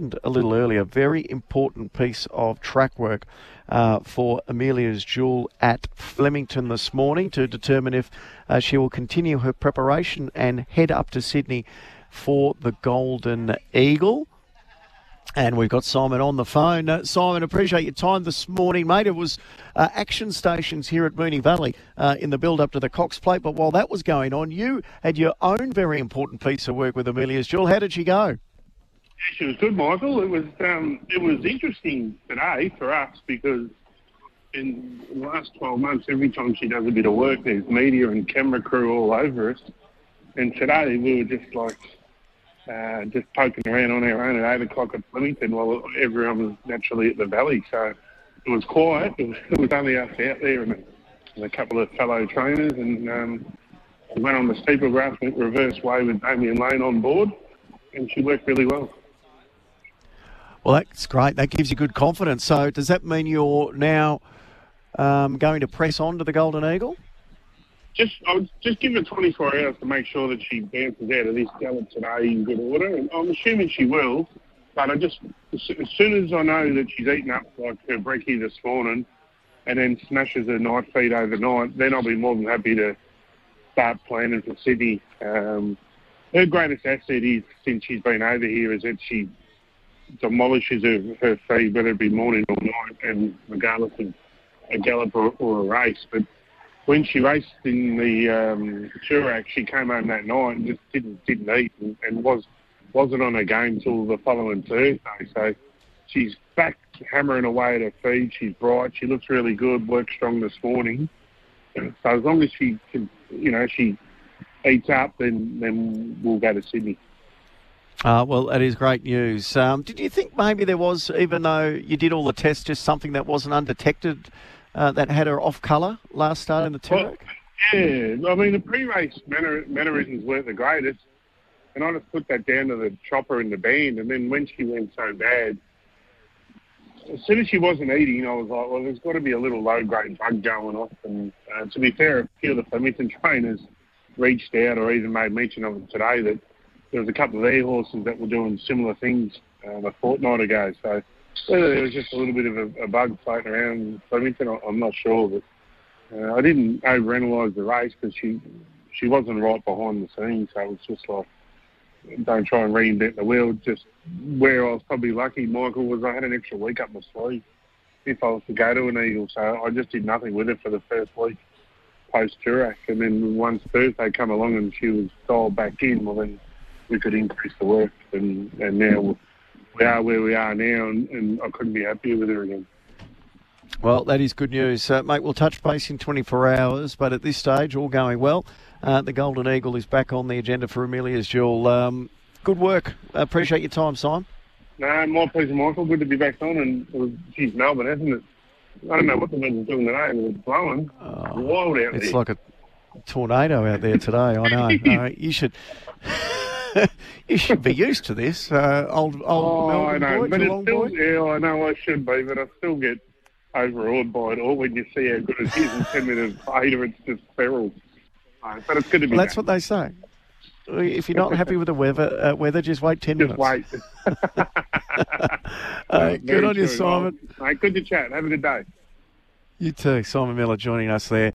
a little earlier, very important piece of track work uh, for Amelia's Jewel at Flemington this morning to determine if uh, she will continue her preparation and head up to Sydney for the Golden Eagle. And we've got Simon on the phone. Uh, Simon, appreciate your time this morning, mate. It was uh, action stations here at Moonee Valley uh, in the build up to the Cox Plate. But while that was going on, you had your own very important piece of work with Amelia's Jewel. How did she go? She was good, Michael. It was um, it was interesting today for us because in the last 12 months, every time she does a bit of work, there's media and camera crew all over us. And today we were just like uh, just poking around on our own at 8 o'clock at Flemington while everyone was naturally at the valley. So it was quiet. It was, it only us out there and a, and a couple of fellow trainers. And um, we went on the steeple grass, went reverse way with Damian Lane on board, and she worked really well. Well, that's great. That gives you good confidence. So, does that mean you're now um, going to press on to the Golden Eagle? Just, I would just give her 24 hours to make sure that she bounces out of this gallop today in good order, and I'm assuming she will. But I just, as soon as I know that she's eaten up like her brekkie this morning, and then smashes her night feed overnight, then I'll be more than happy to start planning for Sydney. Um, her greatest asset is since she's been over here is that she demolishes her, her feed, whether it be morning or night, and regardless of a gallop or, or a race. But when she raced in the um, Toorak, she came home that night and just didn't didn't eat and, and was wasn't on her game till the following Thursday. So she's back hammering away at her feed. She's bright. She looks really good. Worked strong this morning. So as long as she can, you know, she eats up, then then we'll go to Sydney. Uh, well, that is great news. Um, did you think maybe there was, even though you did all the tests, just something that wasn't undetected uh, that had her off colour last start in the Toorak? Well, yeah, I mean, the pre-race manner, mannerisms weren't the greatest, and I just put that down to the chopper in the band, and then when she went so bad, as soon as she wasn't eating, I was like, well, there's got to be a little low-grade bug going off, and uh, to be fair, a few of the Flemington trainers reached out or even made mention of it today that there was a couple of their horses that were doing similar things um, a fortnight ago. So whether there was just a little bit of a, a bug floating around Flemington, I'm not sure. But uh, I didn't overanalyse the race because she she wasn't right behind the scenes. So it was just like don't try and reinvent the wheel. Just where I was probably lucky, Michael, was I had an extra week up my sleeve if I was to go to an Eagle. So I just did nothing with it for the first week post Toorak. And then once Thursday come along and she was dialed back in, well then we could increase the work. And, and now we are where we are now, and, and I couldn't be happier with her again. Well, that is good news. Uh, mate, we'll touch base in 24 hours, but at this stage, all going well. Uh, the Golden Eagle is back on the agenda for Amelia's Jewel. Um, good work. Appreciate your time, Simon. No, my pleasure, Michael. Good to be back on. And it was, geez, Melbourne, isn't it? I don't know what the weather's doing today. It's blowing. Oh, wild out it's there. It's like a tornado out there today. I know. you should. you should be used to this, uh, old old oh, Melbourne I know, boy, but it's still, boy. yeah, I know I should be, but I still get overawed by it all when you see how good it is, and ten minutes later it's just feral. but it's good to be. Well, that's what they say. If you're not happy with the weather, uh, weather, just wait ten just minutes. Just wait. uh, good on you, Simon. Mate, good to chat. Have a good day. You too, Simon Miller, joining us there.